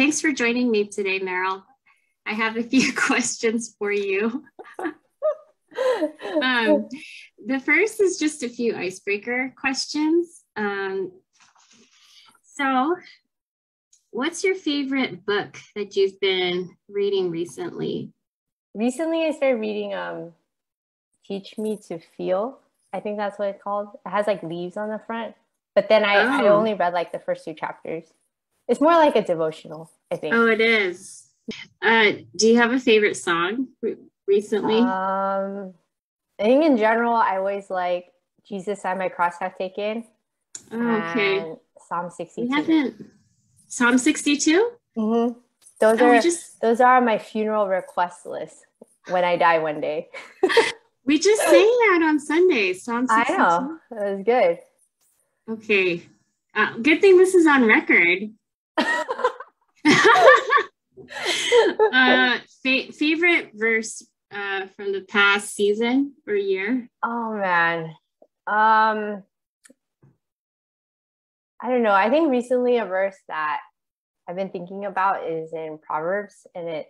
thanks for joining me today, Meryl. I have a few questions for you. um, the first is just a few icebreaker questions. Um, so, what's your favorite book that you've been reading recently? Recently, I started reading um, Teach Me to Feel. I think that's what it's called. It has like leaves on the front. But then I, oh. I only read like the first two chapters. It's more like a devotional, I think. Oh, it is. Uh, do you have a favorite song recently? Um, I think in general, I always like Jesus I my cross have taken. Oh, okay. Psalm 62. We haven't. Psalm 62? Mm-hmm. Those oh, are just... those are my funeral request list when I die one day. we just sang that on Sunday. Psalm 62. I know. That was good. Okay. Uh, good thing this is on record. uh, fa- favorite verse uh, from the past season or year? Oh man, um, I don't know. I think recently a verse that I've been thinking about is in Proverbs, and it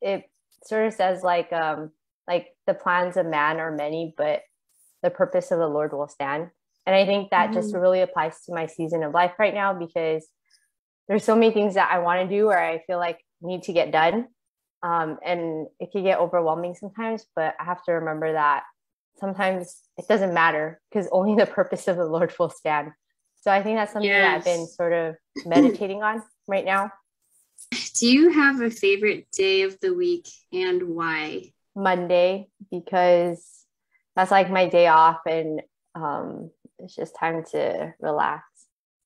it sort of says like um like the plans of man are many, but the purpose of the Lord will stand. And I think that mm-hmm. just really applies to my season of life right now because there's so many things that I want to do or I feel like need to get done. Um, and it can get overwhelming sometimes, but I have to remember that sometimes it doesn't matter because only the purpose of the Lord will stand. So I think that's something yes. that I've been sort of meditating on right now. Do you have a favorite day of the week and why? Monday, because that's like my day off and um, it's just time to relax.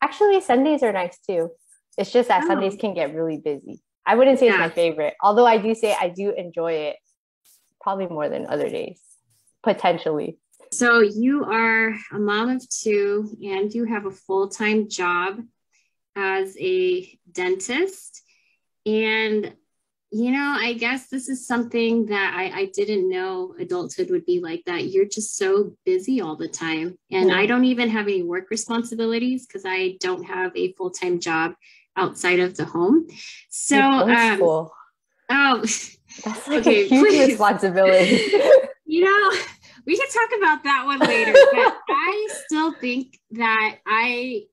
Actually, Sundays are nice too. It's just that oh. Sundays can get really busy. I wouldn't say yeah. it's my favorite, although I do say I do enjoy it probably more than other days, potentially. So you are a mom of two and you have a full time job as a dentist. And, you know, I guess this is something that I, I didn't know adulthood would be like that. You're just so busy all the time. And I don't even have any work responsibilities because I don't have a full time job outside of the home. So, um, oh, that's like okay, a huge please. responsibility. you know, we can talk about that one later, but I still think that I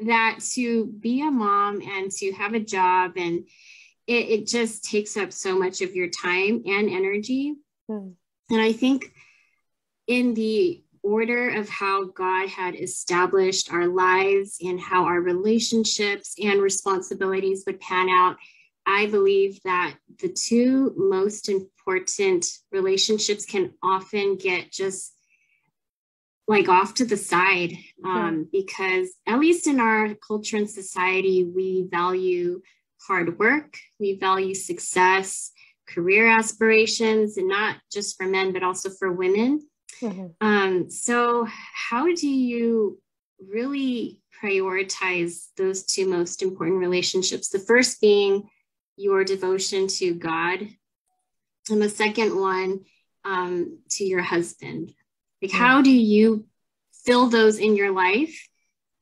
that to be a mom and to have a job and it, it just takes up so much of your time and energy. Hmm. And I think in the order of how God had established our lives and how our relationships and responsibilities would pan out, I believe that the two most important relationships can often get just like off to the side um, because at least in our culture and society we value hard work we value success career aspirations and not just for men but also for women Mm-hmm. Um, so, how do you really prioritize those two most important relationships? The first being your devotion to God, and the second one um, to your husband. Like, mm-hmm. how do you fill those in your life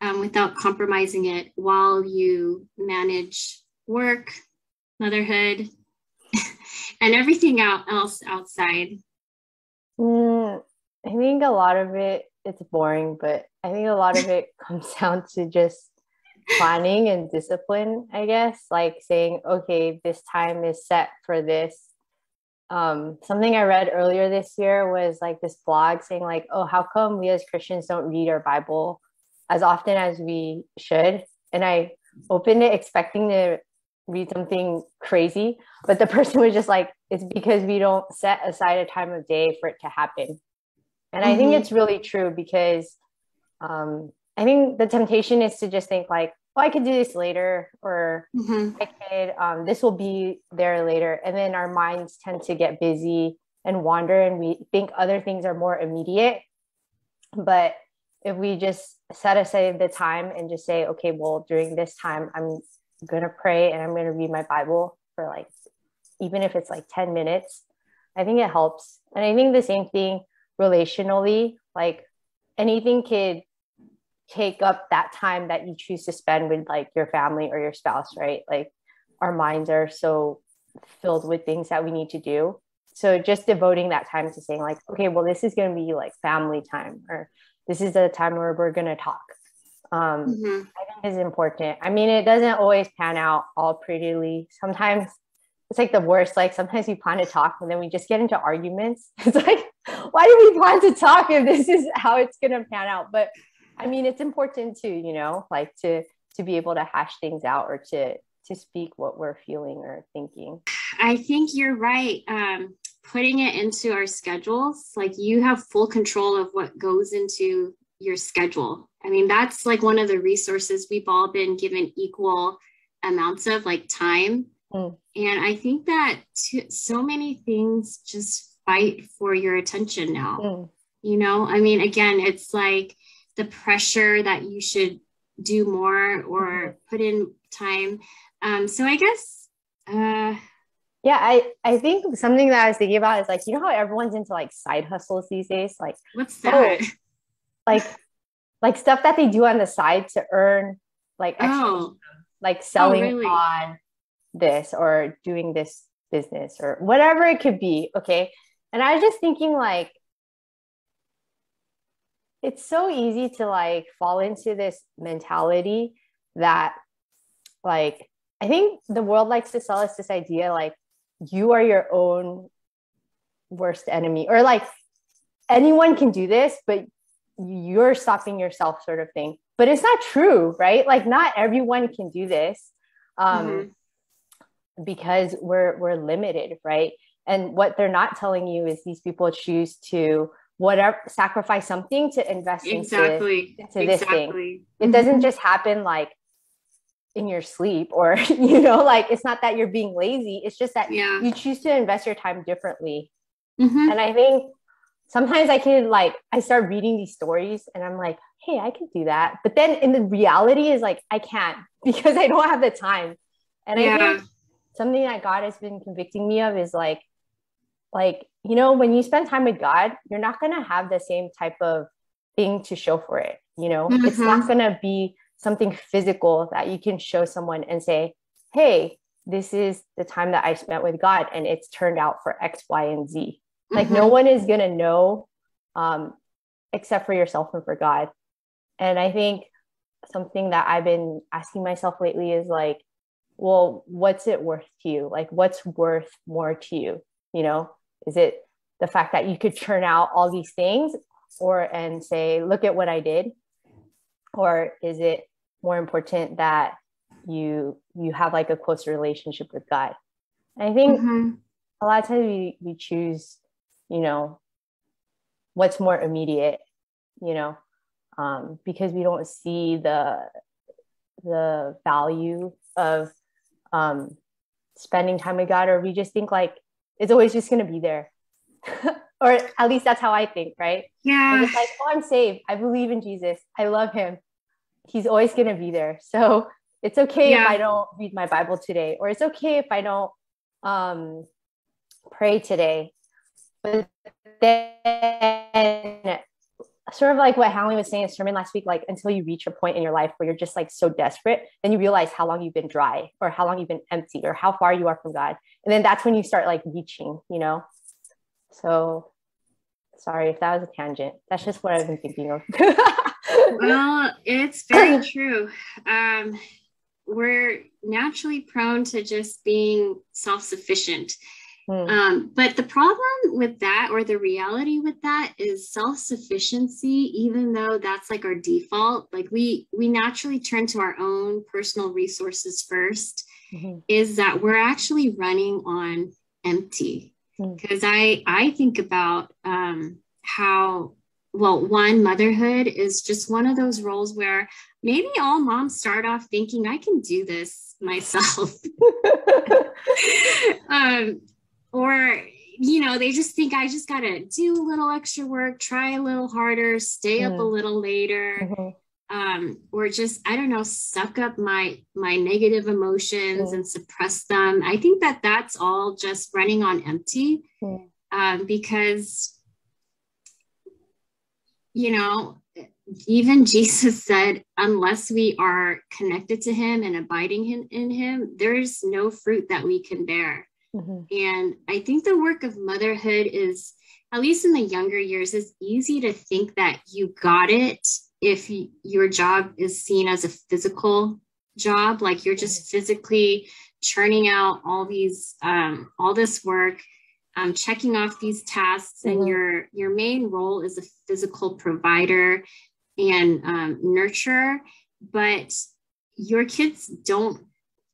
um, without compromising it while you manage work, motherhood, and everything else outside? Mm, I think a lot of it it's boring, but I think a lot of it comes down to just planning and discipline, I guess, like saying, okay, this time is set for this. Um, something I read earlier this year was like this blog saying, like, oh, how come we as Christians don't read our Bible as often as we should? And I opened it expecting to read something crazy, but the person was just like, it's because we don't set aside a time of day for it to happen. And mm-hmm. I think mm-hmm. it's really true because um, I think the temptation is to just think like, oh, I could do this later, or mm-hmm. I could, um, this will be there later. And then our minds tend to get busy and wander, and we think other things are more immediate. But if we just set aside the time and just say, okay, well, during this time, I'm going to pray and I'm going to read my Bible for like, even if it's like 10 minutes, I think it helps. And I think the same thing relationally like anything could take up that time that you choose to spend with like your family or your spouse right? Like our minds are so filled with things that we need to do. So just devoting that time to saying like okay well this is going to be like family time or this is the time where we're going to talk. Um, mm-hmm. i think is important. I mean it doesn't always pan out all prettily. Sometimes it's like the worst. Like sometimes we plan to talk and then we just get into arguments. It's like why do we plan to talk if this is how it's going to pan out? But i mean it's important to you know like to to be able to hash things out or to to speak what we're feeling or thinking. I think you're right. Um putting it into our schedules like you have full control of what goes into your schedule. I mean that's like one of the resources we've all been given equal amounts of like time. Mm. and i think that so many things just fight for your attention now mm. you know i mean again it's like the pressure that you should do more or mm-hmm. put in time um so i guess uh yeah, I, I think something that I was thinking about is like, you know how everyone's into like side hustles these days? Like, what's that? Oh, like, like stuff that they do on the side to earn like extra, oh. like oh, selling oh, really? on this or doing this business or whatever it could be. Okay. And I was just thinking like, it's so easy to like fall into this mentality that like I think the world likes to sell us this idea like you are your own worst enemy or like anyone can do this but you're stopping yourself sort of thing. But it's not true right? Like not everyone can do this um mm-hmm. because we're we're limited right and what they're not telling you is these people choose to whatever sacrifice something to invest exactly. into, into this thing it doesn't mm-hmm. just happen like in your sleep or you know like it's not that you're being lazy it's just that yeah. you choose to invest your time differently mm-hmm. and i think sometimes i can like i start reading these stories and i'm like hey i can do that but then in the reality is like i can't because i don't have the time and yeah. i think something that god has been convicting me of is like like you know when you spend time with god you're not going to have the same type of thing to show for it you know mm-hmm. it's not going to be something physical that you can show someone and say, hey, this is the time that I spent with God and it's turned out for X, Y, and Z. Mm-hmm. Like no one is going to know um, except for yourself and for God. And I think something that I've been asking myself lately is like, well, what's it worth to you? Like, what's worth more to you? You know, is it the fact that you could churn out all these things or and say, look at what I did? Or is it more important that you you have like a closer relationship with God. And I think mm-hmm. a lot of times we, we choose, you know, what's more immediate, you know, um, because we don't see the the value of um, spending time with God, or we just think like it's always just gonna be there. or at least that's how I think, right? Yeah. it's like, oh, I'm saved. I believe in Jesus. I love him he's always going to be there. So it's okay yeah. if I don't read my Bible today, or it's okay if I don't um, pray today. But then, sort of like what Hallie was saying in sermon last week, like until you reach a point in your life where you're just like so desperate, then you realize how long you've been dry, or how long you've been empty, or how far you are from God, and then that's when you start like reaching, you know. So, sorry if that was a tangent. That's just what I've been thinking of. well, it's very true. Um, we're naturally prone to just being self sufficient. Mm. Um, but the problem with that, or the reality with that, is self sufficiency. Even though that's like our default, like we we naturally turn to our own personal resources 1st mm-hmm. is that we're actually running on empty. Because mm. I I think about um, how well, one, motherhood is just one of those roles where maybe all moms start off thinking, I can do this myself. um, or, you know, they just think I just got to do a little extra work, try a little harder, stay mm. up a mm-hmm. little later. Mm-hmm. Um, or just I don't know, suck up my my negative emotions mm. and suppress them. I think that that's all just running on empty, mm. um, because you know even Jesus said, unless we are connected to him and abiding in, in him, there's no fruit that we can bear. Mm-hmm. And I think the work of motherhood is, at least in the younger years, is easy to think that you got it if you, your job is seen as a physical job, like you're just physically churning out all these, um, all this work um, checking off these tasks mm-hmm. and your your main role is a physical provider and um, nurturer but your kids don't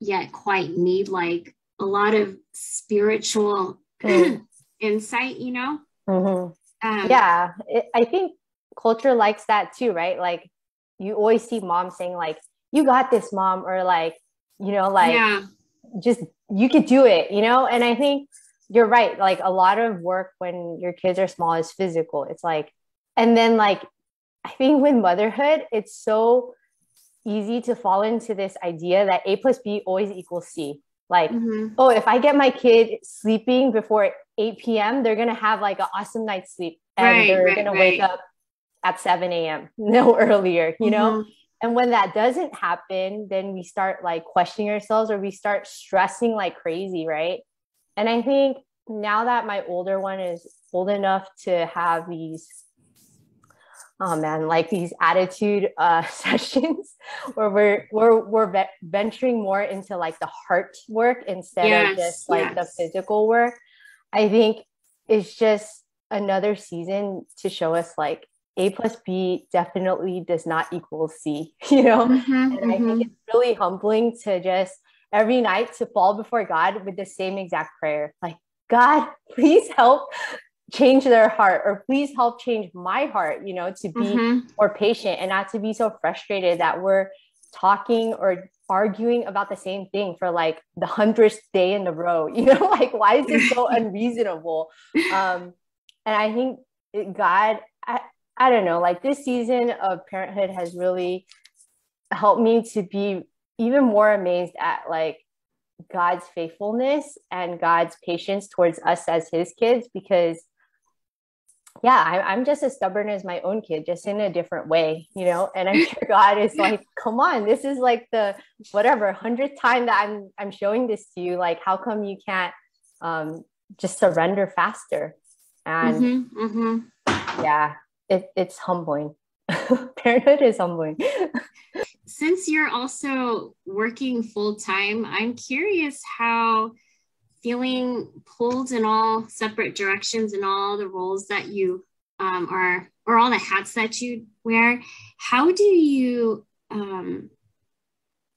yet quite need like a lot of spiritual mm. insight you know mm-hmm. um, yeah it, i think culture likes that too right like you always see mom saying like you got this mom or like you know like yeah. just you could do it you know and i think you're right. Like a lot of work when your kids are small is physical. It's like, and then like, I think with motherhood, it's so easy to fall into this idea that A plus B always equals C. Like, mm-hmm. oh, if I get my kid sleeping before 8 p.m., they're going to have like an awesome night's sleep and right, they're right, going to wake up at 7 a.m., no earlier, you mm-hmm. know? And when that doesn't happen, then we start like questioning ourselves or we start stressing like crazy, right? And I think now that my older one is old enough to have these oh man like these attitude uh, sessions where we're we're we're venturing more into like the heart work instead yes, of just like yes. the physical work i think it's just another season to show us like a plus b definitely does not equal c you know mm-hmm, and mm-hmm. i think mm-hmm. it's really humbling to just every night to fall before God with the same exact prayer. Like, God, please help change their heart or please help change my heart, you know, to be mm-hmm. more patient and not to be so frustrated that we're talking or arguing about the same thing for like the hundredth day in a row. You know, like why is this so unreasonable? Um, and I think God, I, I don't know, like this season of parenthood has really helped me to be even more amazed at like God's faithfulness and God's patience towards us as his kids because yeah, I, am just as stubborn as my own kid, just in a different way, you know. And I'm sure God is like, "Come on, this is like the whatever hundredth time that I'm I'm showing this to you. Like, how come you can't um, just surrender faster?" And mm-hmm, mm-hmm. yeah, it, it's humbling. Parenthood is humbling. since you're also working full time, I'm curious how feeling pulled in all separate directions in all the roles that you um, are, or all the hats that you wear, how do you um,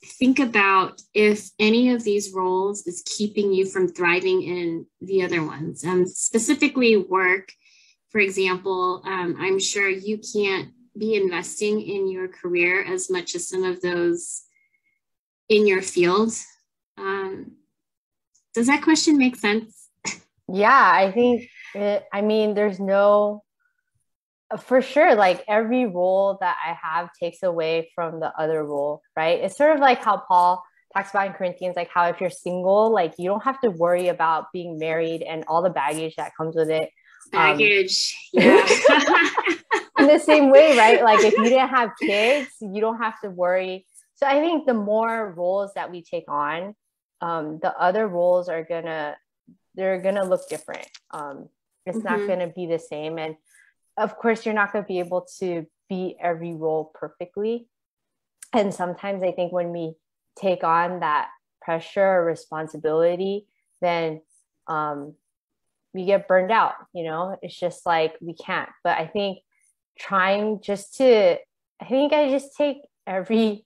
think about if any of these roles is keeping you from thriving in the other ones? Um, specifically, work, for example, um, I'm sure you can't be investing in your career as much as some of those in your field. Um, does that question make sense? Yeah, I think it, I mean, there's no, for sure, like every role that I have takes away from the other role, right? It's sort of like how Paul talks about in Corinthians, like how if you're single, like you don't have to worry about being married and all the baggage that comes with it. Um, baggage. Um, yeah. in the same way, right? Like if you didn't have kids, you don't have to worry. So I think the more roles that we take on, um, the other roles are gonna they're gonna look different. Um, it's mm-hmm. not gonna be the same, and of course, you're not gonna be able to be every role perfectly. And sometimes I think when we take on that pressure or responsibility, then um, we get burned out. You know, it's just like we can't. But I think trying just to i think i just take every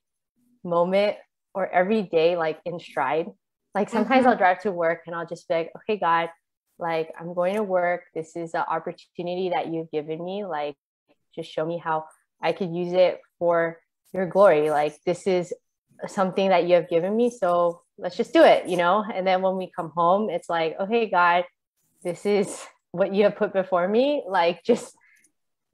moment or every day like in stride like sometimes mm-hmm. i'll drive to work and i'll just be like okay god like i'm going to work. This is an opportunity that you've given me. Like just show me how i could use it for your glory. Like this is something that you have given me so let's just do it you know? And then when we come home it's like okay god this is what you have put before me. Like just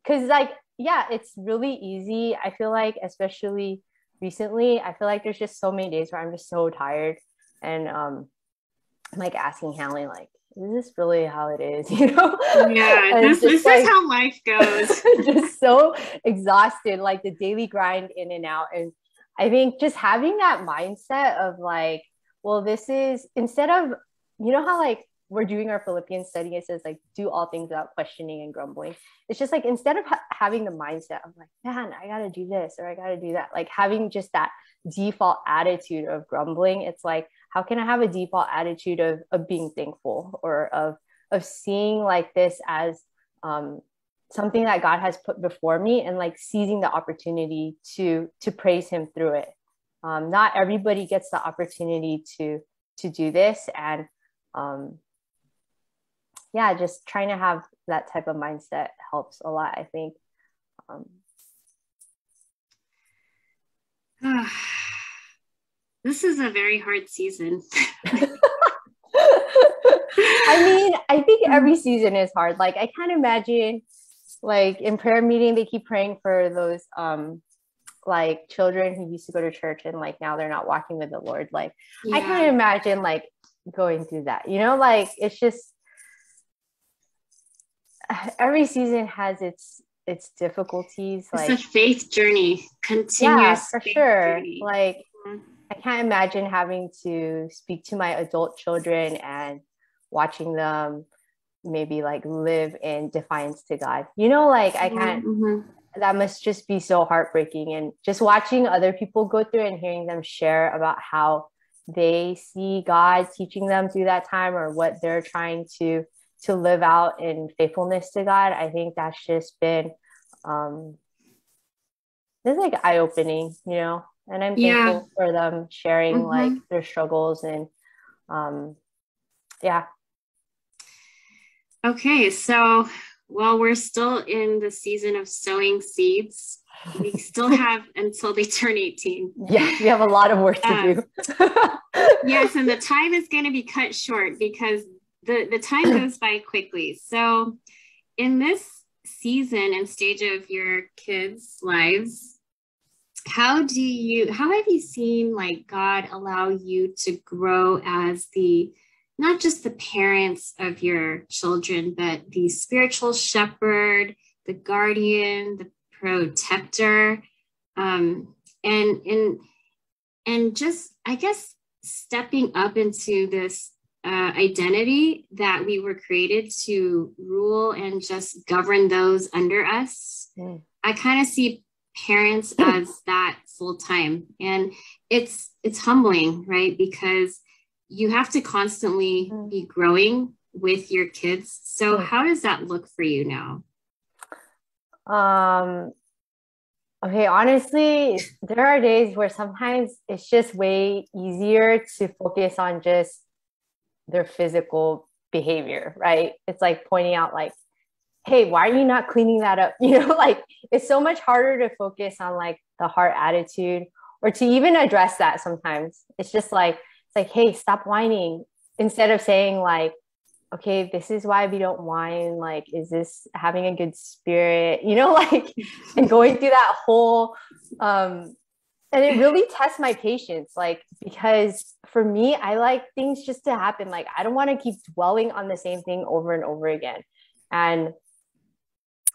because like yeah it's really easy. I feel like especially recently i feel like there's just so many days where i'm just so tired and um I'm like asking Hallie, like, is this really how it is? You know? Yeah, this, this like, is how life goes. just so exhausted, like the daily grind in and out. And I think just having that mindset of like, well, this is instead of, you know, how like we're doing our Philippians study, it says like, do all things without questioning and grumbling. It's just like, instead of ha- having the mindset of like, man, I got to do this or I got to do that, like having just that default attitude of grumbling, it's like, how can I have a default attitude of, of being thankful or of, of seeing like this as um, something that God has put before me and like seizing the opportunity to to praise him through it. Um, not everybody gets the opportunity to to do this and um, yeah, just trying to have that type of mindset helps a lot, I think. Um, this is a very hard season. I mean, I think every season is hard. Like I can't imagine like in prayer meeting they keep praying for those um like children who used to go to church and like now they're not walking with the Lord. Like yeah. I can't imagine like going through that. You know, like it's just every season has its its difficulties. It's like a faith journey, continuous. Yeah, for sure. Journey. Like. I can't imagine having to speak to my adult children and watching them maybe like live in defiance to God. You know, like I can't. Mm-hmm. That must just be so heartbreaking, and just watching other people go through and hearing them share about how they see God teaching them through that time or what they're trying to to live out in faithfulness to God. I think that's just been um it's like eye opening, you know. And I'm yeah. thankful for them sharing mm-hmm. like their struggles and um yeah, Okay, so while we're still in the season of sowing seeds, we still have until they turn 18. Yeah, we have a lot of work to do. yes, and the time is going to be cut short because the, the time goes by quickly. So, in this season and stage of your kids' lives, how do you, how have you seen like God allow you to grow as the not just the parents of your children, but the spiritual shepherd, the guardian, the protector, um, and and and just I guess stepping up into this uh, identity that we were created to rule and just govern those under us. Mm. I kind of see parents as that full time, and it's it's humbling, right? Because you have to constantly mm. be growing with your kids. So mm. how does that look for you now? Um okay, honestly, there are days where sometimes it's just way easier to focus on just their physical behavior, right? It's like pointing out like hey, why are you not cleaning that up? You know, like it's so much harder to focus on like the heart attitude or to even address that sometimes. It's just like it's like, hey, stop whining. Instead of saying like, okay, this is why we don't whine. Like, is this having a good spirit? You know, like, and going through that whole, um, and it really tests my patience. Like, because for me, I like things just to happen. Like, I don't want to keep dwelling on the same thing over and over again. And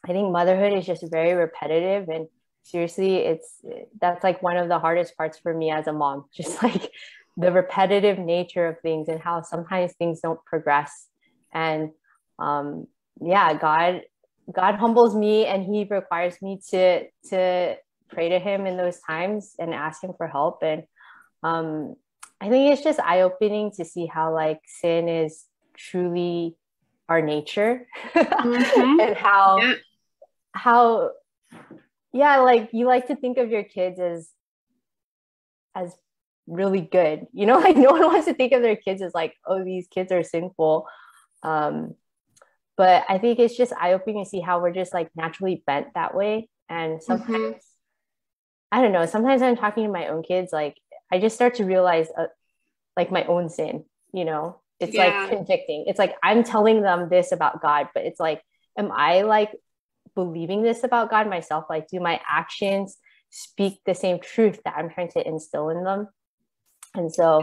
I think motherhood is just very repetitive and seriously it's that's like one of the hardest parts for me as a mom just like the repetitive nature of things and how sometimes things don't progress and um yeah god god humbles me and he requires me to to pray to him in those times and ask him for help and um i think it's just eye-opening to see how like sin is truly our nature mm-hmm. and how yeah. How yeah like you like to think of your kids as as really good. You know, like no one wants to think of their kids as like, oh, these kids are sinful. Um, but I think it's just eye opening to see how we're just like naturally bent that way. And sometimes, mm-hmm. I don't know, sometimes I'm talking to my own kids, like I just start to realize uh, like my own sin, you know, it's yeah. like convicting. It's like I'm telling them this about God, but it's like, am I like believing this about God myself? Like, do my actions speak the same truth that I'm trying to instill in them? And so,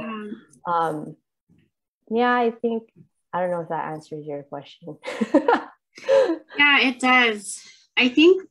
um, yeah, I think I don't know if that answers your question. yeah, it does. I think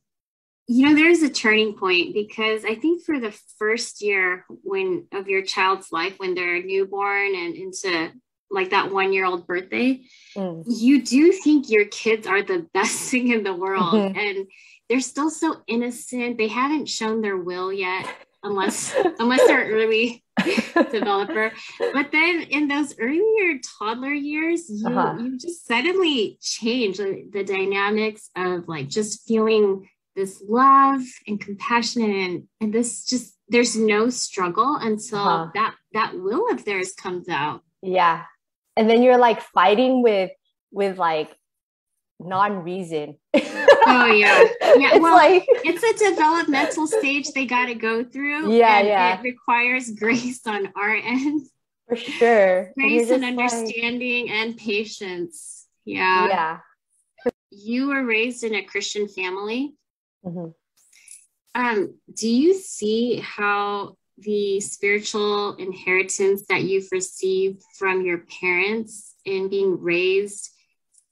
you know there's a turning point because I think for the first year when of your child's life when they're newborn and into like that one year old birthday, mm. you do think your kids are the best thing in the world. Mm-hmm. And they're still so innocent. They haven't shown their will yet, unless unless they're early developer. But then in those earlier toddler years, you uh-huh. you just suddenly change the, the dynamics of like just feeling this love and compassion and and this just there's no struggle until uh-huh. that that will of theirs comes out yeah and then you're like fighting with with like non-reason. Oh yeah. Yeah it's well like it's a developmental stage they got to go through yeah yeah. it requires grace on our end. For sure. Grace and, and understanding like... and patience. Yeah. Yeah. You were raised in a christian family. Mm-hmm. um do you see how the spiritual inheritance that you've received from your parents in being raised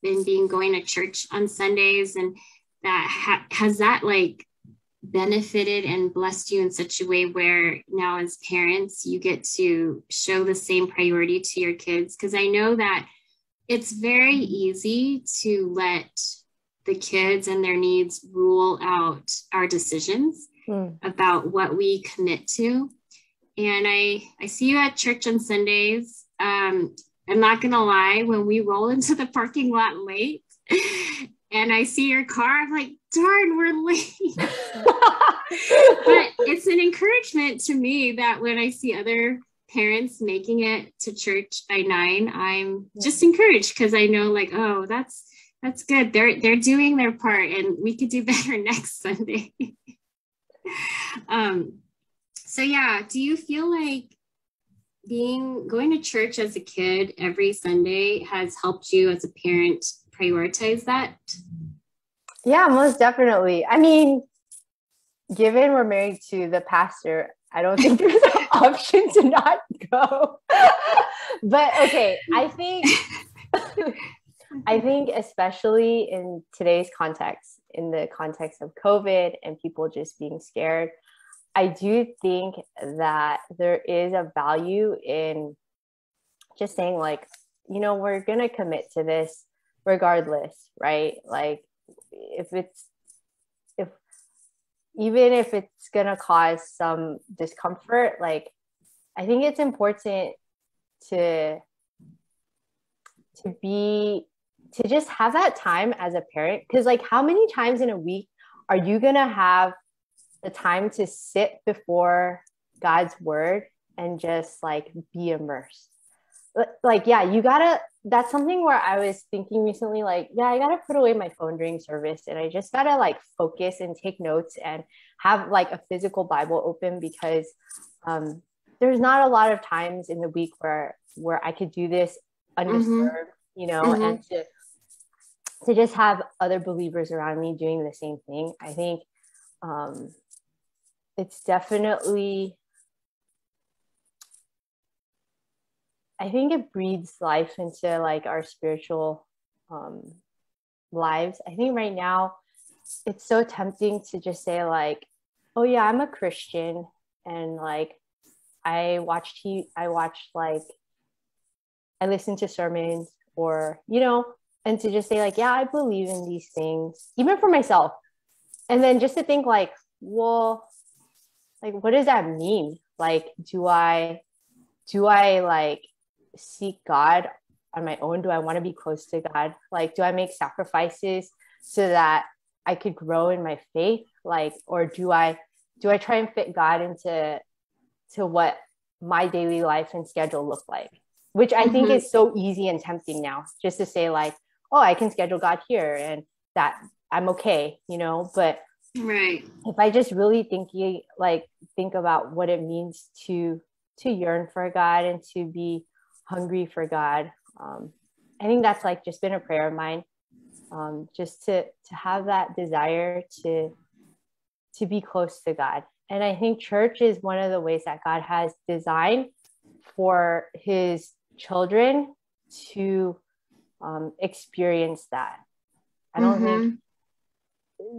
in being going to church on Sundays and that ha- has that like benefited and blessed you in such a way where now as parents you get to show the same priority to your kids? Because I know that it's very easy to let the kids and their needs rule out our decisions mm. about what we commit to. And I, I see you at church on Sundays. Um, I'm not going to lie, when we roll into the parking lot late and I see your car, I'm like, darn, we're late. but it's an encouragement to me that when I see other parents making it to church by nine, I'm just encouraged because I know like, oh, that's that's good. They're they're doing their part and we could do better next Sunday. um, so yeah, do you feel like being going to church as a kid every Sunday has helped you as a parent prioritize that? Yeah, most definitely. I mean, given we're married to the pastor, I don't think there's an option to not go. but okay, I think I think especially in today's context, in the context of COVID and people just being scared, I do think that there is a value in just saying like, you know, we're going to commit to this regardless, right? Like if it's if even if it's going to cause some discomfort, like I think it's important to to be to just have that time as a parent because like how many times in a week are you going to have the time to sit before God's word and just like be immersed. Like, yeah, you gotta, that's something where I was thinking recently, like, yeah, I gotta put away my phone during service and I just gotta like focus and take notes and have like a physical Bible open because um, there's not a lot of times in the week where where I could do this undisturbed, mm-hmm. you know, mm-hmm. and to to just have other believers around me doing the same thing. I think um, it's definitely I think it breathes life into like our spiritual um, lives. I think right now it's so tempting to just say like, "Oh yeah, I'm a Christian," and like I watch he I watch like I listen to sermons or you know, and to just say like, "Yeah, I believe in these things," even for myself, and then just to think like, "Well, like what does that mean? Like do i do i like seek god on my own? Do i want to be close to god? Like do i make sacrifices so that i could grow in my faith? Like or do i do i try and fit god into to what my daily life and schedule look like? Which i think mm-hmm. is so easy and tempting now just to say like oh i can schedule god here and that i'm okay you know but right. if i just really think like think about what it means to to yearn for god and to be hungry for god um, i think that's like just been a prayer of mine um, just to to have that desire to to be close to god. And i think church is one of the ways that god has designed for his children to um, experience that. I don't mm-hmm. think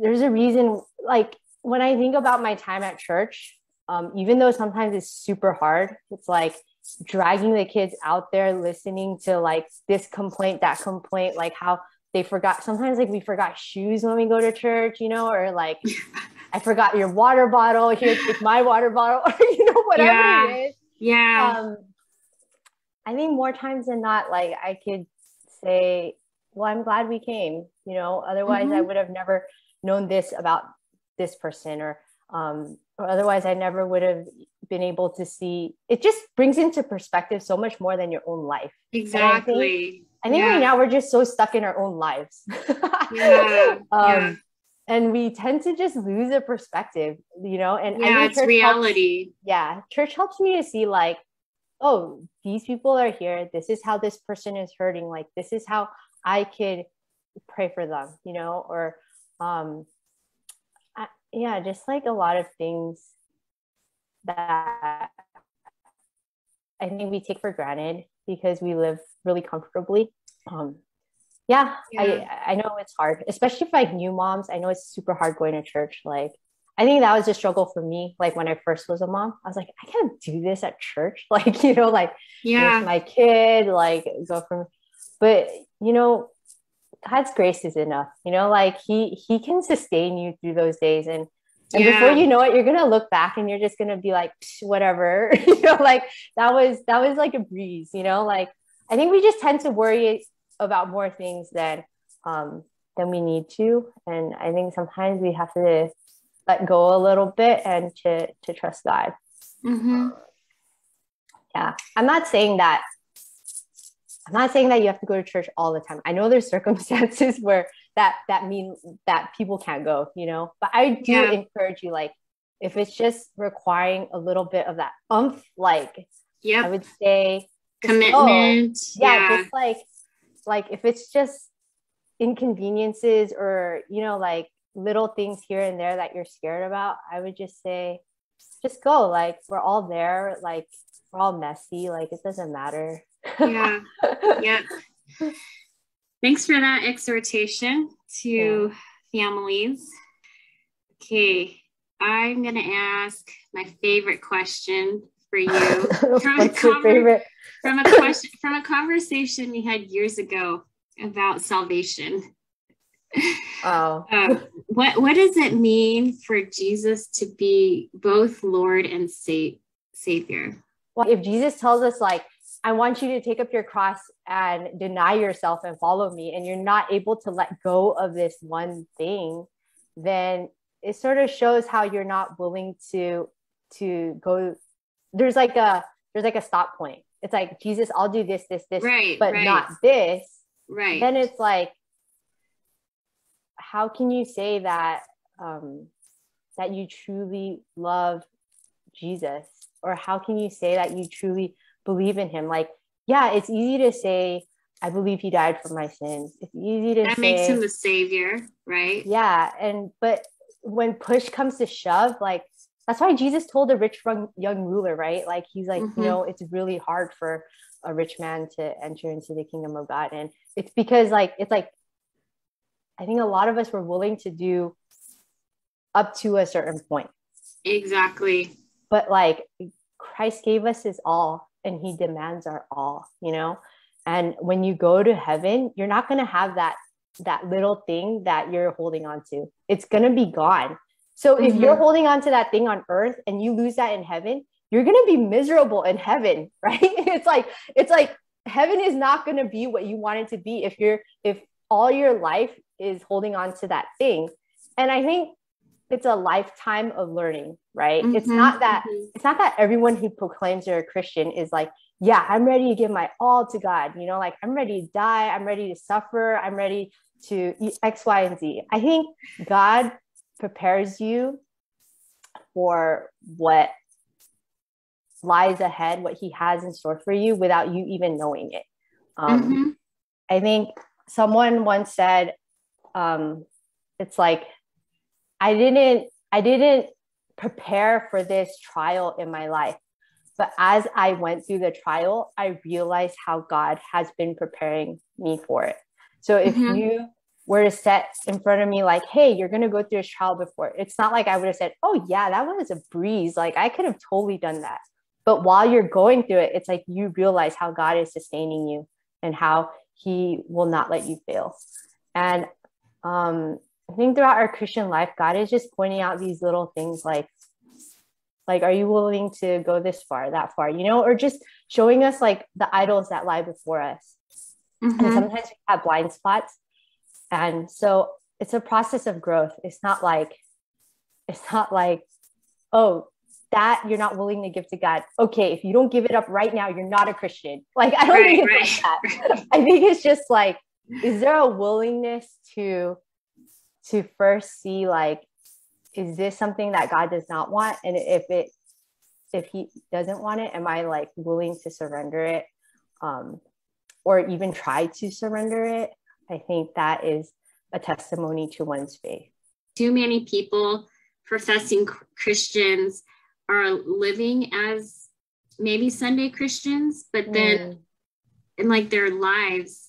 there's a reason. Like when I think about my time at church, um, even though sometimes it's super hard, it's like dragging the kids out there listening to like this complaint, that complaint, like how they forgot sometimes like we forgot shoes when we go to church, you know, or like I forgot your water bottle. Here, take my water bottle, or you know, whatever yeah. it is. Yeah. Um, I think more times than not, like I could say, Well, I'm glad we came, you know, otherwise mm-hmm. I would have never known this about this person or um or otherwise I never would have been able to see it just brings into perspective so much more than your own life. Exactly. I think yeah. right now we're just so stuck in our own lives. yeah. um, yeah. And we tend to just lose a perspective, you know. And yeah, it's reality. Helps, yeah, church helps me to see like, oh, these people are here. This is how this person is hurting. Like, this is how I could pray for them, you know, or um, I, yeah, just like a lot of things that I think we take for granted because we live really comfortably. Um, yeah, yeah, I I know it's hard, especially for like new moms. I know it's super hard going to church. Like, I think that was a struggle for me. Like when I first was a mom, I was like, I can't do this at church. Like, you know, like yeah, my kid, like go from, but you know, God's grace is enough. You know, like He He can sustain you through those days, and and yeah. before you know it, you're gonna look back and you're just gonna be like, whatever. you know, like that was that was like a breeze. You know, like I think we just tend to worry about more things than um, than we need to, and I think sometimes we have to let go a little bit and to to trust God. Mm-hmm. Yeah, I'm not saying that. I'm not saying that you have to go to church all the time. I know there's circumstances where that that mean that people can't go, you know. But I do yeah. encourage you, like, if it's just requiring a little bit of that umph, like, yeah, I would say commitment. Yeah, yeah, just like like if it's just inconveniences or you know like little things here and there that you're scared about, I would just say just go. Like we're all there. Like we're all messy. Like it doesn't matter. yeah. Yeah. Thanks for that exhortation to yeah. families. Okay. I'm going to ask my favorite question for you. From What's your favorite? From a question, from a conversation we had years ago about salvation. Oh. Um, what what does it mean for Jesus to be both Lord and sa- Savior? Well, if Jesus tells us like, I want you to take up your cross and deny yourself and follow me, and you're not able to let go of this one thing, then it sort of shows how you're not willing to to go there's like a there's like a stop point. It's like Jesus, I'll do this, this, this, right, but right. not this. Right. Then it's like, how can you say that um, that you truly love Jesus, or how can you say that you truly believe in Him? Like, yeah, it's easy to say, I believe He died for my sins. It's easy to that say, makes Him the Savior, right? Yeah, and but when push comes to shove, like that's why Jesus told the rich young ruler, right? Like he's like, mm-hmm. you know, it's really hard for a rich man to enter into the kingdom of God. And it's because like it's like I think a lot of us were willing to do up to a certain point. Exactly. But like Christ gave us his all and he demands our all, you know? And when you go to heaven, you're not going to have that that little thing that you're holding on to. It's going to be gone. So if mm-hmm. you're holding on to that thing on earth and you lose that in heaven, you're going to be miserable in heaven, right? it's like it's like heaven is not going to be what you want it to be if you're if all your life is holding on to that thing. And I think it's a lifetime of learning, right? Mm-hmm. It's not that mm-hmm. it's not that everyone who proclaims they're a Christian is like, yeah, I'm ready to give my all to God. You know, like I'm ready to die, I'm ready to suffer, I'm ready to X, Y, and Z. I think God prepares you for what lies ahead, what he has in store for you without you even knowing it. Um, mm-hmm. I think someone once said, um, it's like, I didn't, I didn't prepare for this trial in my life. but as I went through the trial, I realized how God has been preparing me for it. So if mm-hmm. you were to set in front of me like, hey, you're gonna go through a trial before, it's not like I would have said, oh yeah, that was a breeze. Like I could have totally done that. But while you're going through it, it's like you realize how God is sustaining you and how He will not let you fail. And um, I think throughout our Christian life, God is just pointing out these little things like, like, are you willing to go this far, that far, you know, or just showing us like the idols that lie before us. Mm-hmm. And sometimes we have blind spots. And so it's a process of growth. It's not like, it's not like, oh, that you're not willing to give to God. Okay, if you don't give it up right now, you're not a Christian. Like I don't right, think it's right. like that. I think it's just like, is there a willingness to to first see like, is this something that God does not want? And if it if he doesn't want it, am I like willing to surrender it? Um, or even try to surrender it? I think that is a testimony to one's faith. Too many people professing Christians are living as maybe Sunday Christians, but then mm. in like their lives,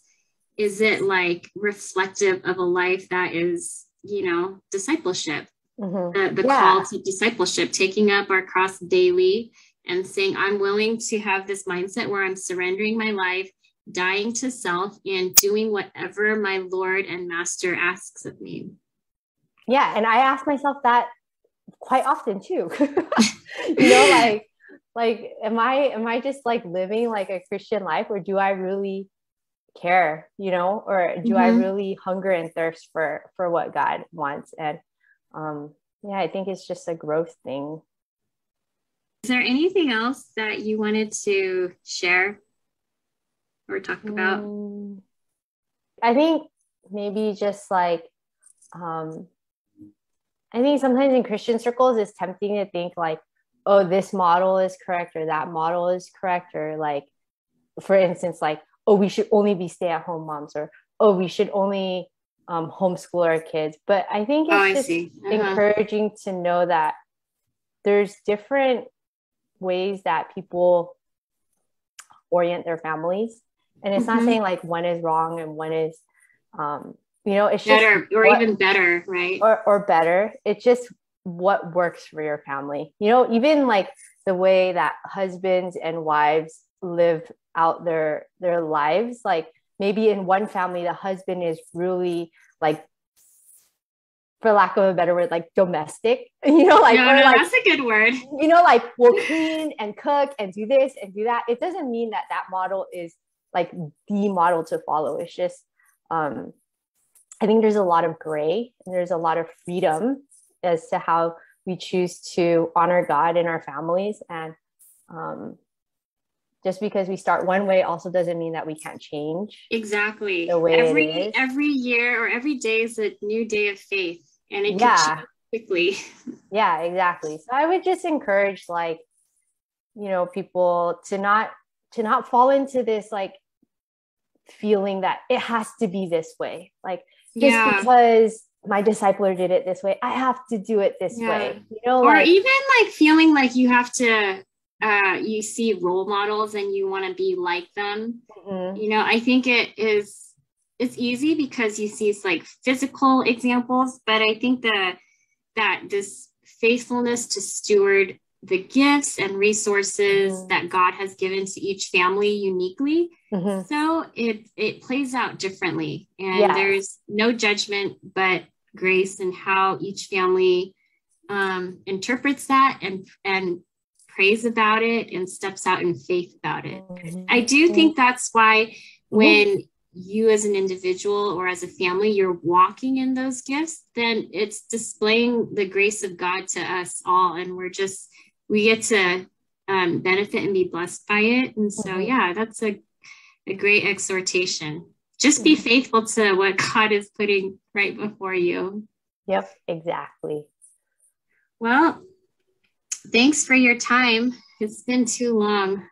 is it like reflective of a life that is, you know, discipleship? Mm-hmm. The, the yeah. call to discipleship, taking up our cross daily and saying, I'm willing to have this mindset where I'm surrendering my life, dying to self, and doing whatever my Lord and Master asks of me. Yeah. And I ask myself that quite often too. you know, like like am I am I just like living like a Christian life or do I really care, you know, or do mm-hmm. I really hunger and thirst for for what God wants? And um yeah, I think it's just a growth thing. Is there anything else that you wanted to share or talk about? Mm, I think maybe just like um I think sometimes in Christian circles, it's tempting to think like, oh, this model is correct or that model is correct, or like, for instance, like, oh, we should only be stay at home moms, or oh, we should only um, homeschool our kids. But I think it's oh, just uh-huh. encouraging to know that there's different ways that people orient their families. And it's mm-hmm. not saying like one is wrong and one is um, you know it's better just or what, even better right? or, or better. It's just what works for your family. You know even like the way that husbands and wives live out their their lives like maybe in one family the husband is really like for lack of a better word like domestic. You know like, no, no, like that's a good word. you know like we'll clean and cook and do this and do that. It doesn't mean that that model is like the model to follow. It's just um I think there's a lot of gray and there's a lot of freedom as to how we choose to honor God in our families. And um, just because we start one way also doesn't mean that we can't change. Exactly. The way every every year or every day is a new day of faith, and it yeah. quickly. Yeah, exactly. So I would just encourage like, you know, people to not to not fall into this like feeling that it has to be this way. Like just yeah. because my discipler did it this way i have to do it this yeah. way you know or like, even like feeling like you have to uh you see role models and you want to be like them mm-hmm. you know i think it is it's easy because you see it's like physical examples but i think that that this faithfulness to steward the gifts and resources mm-hmm. that God has given to each family uniquely. Mm-hmm. So it it plays out differently, and yeah. there's no judgment but grace and how each family um, interprets that and and prays about it and steps out in faith about it. Mm-hmm. I do mm-hmm. think that's why when you as an individual or as a family you're walking in those gifts then it's displaying the grace of god to us all and we're just we get to um, benefit and be blessed by it. And so, mm-hmm. yeah, that's a, a great exhortation. Just be mm-hmm. faithful to what God is putting right before you. Yep, exactly. Well, thanks for your time. It's been too long.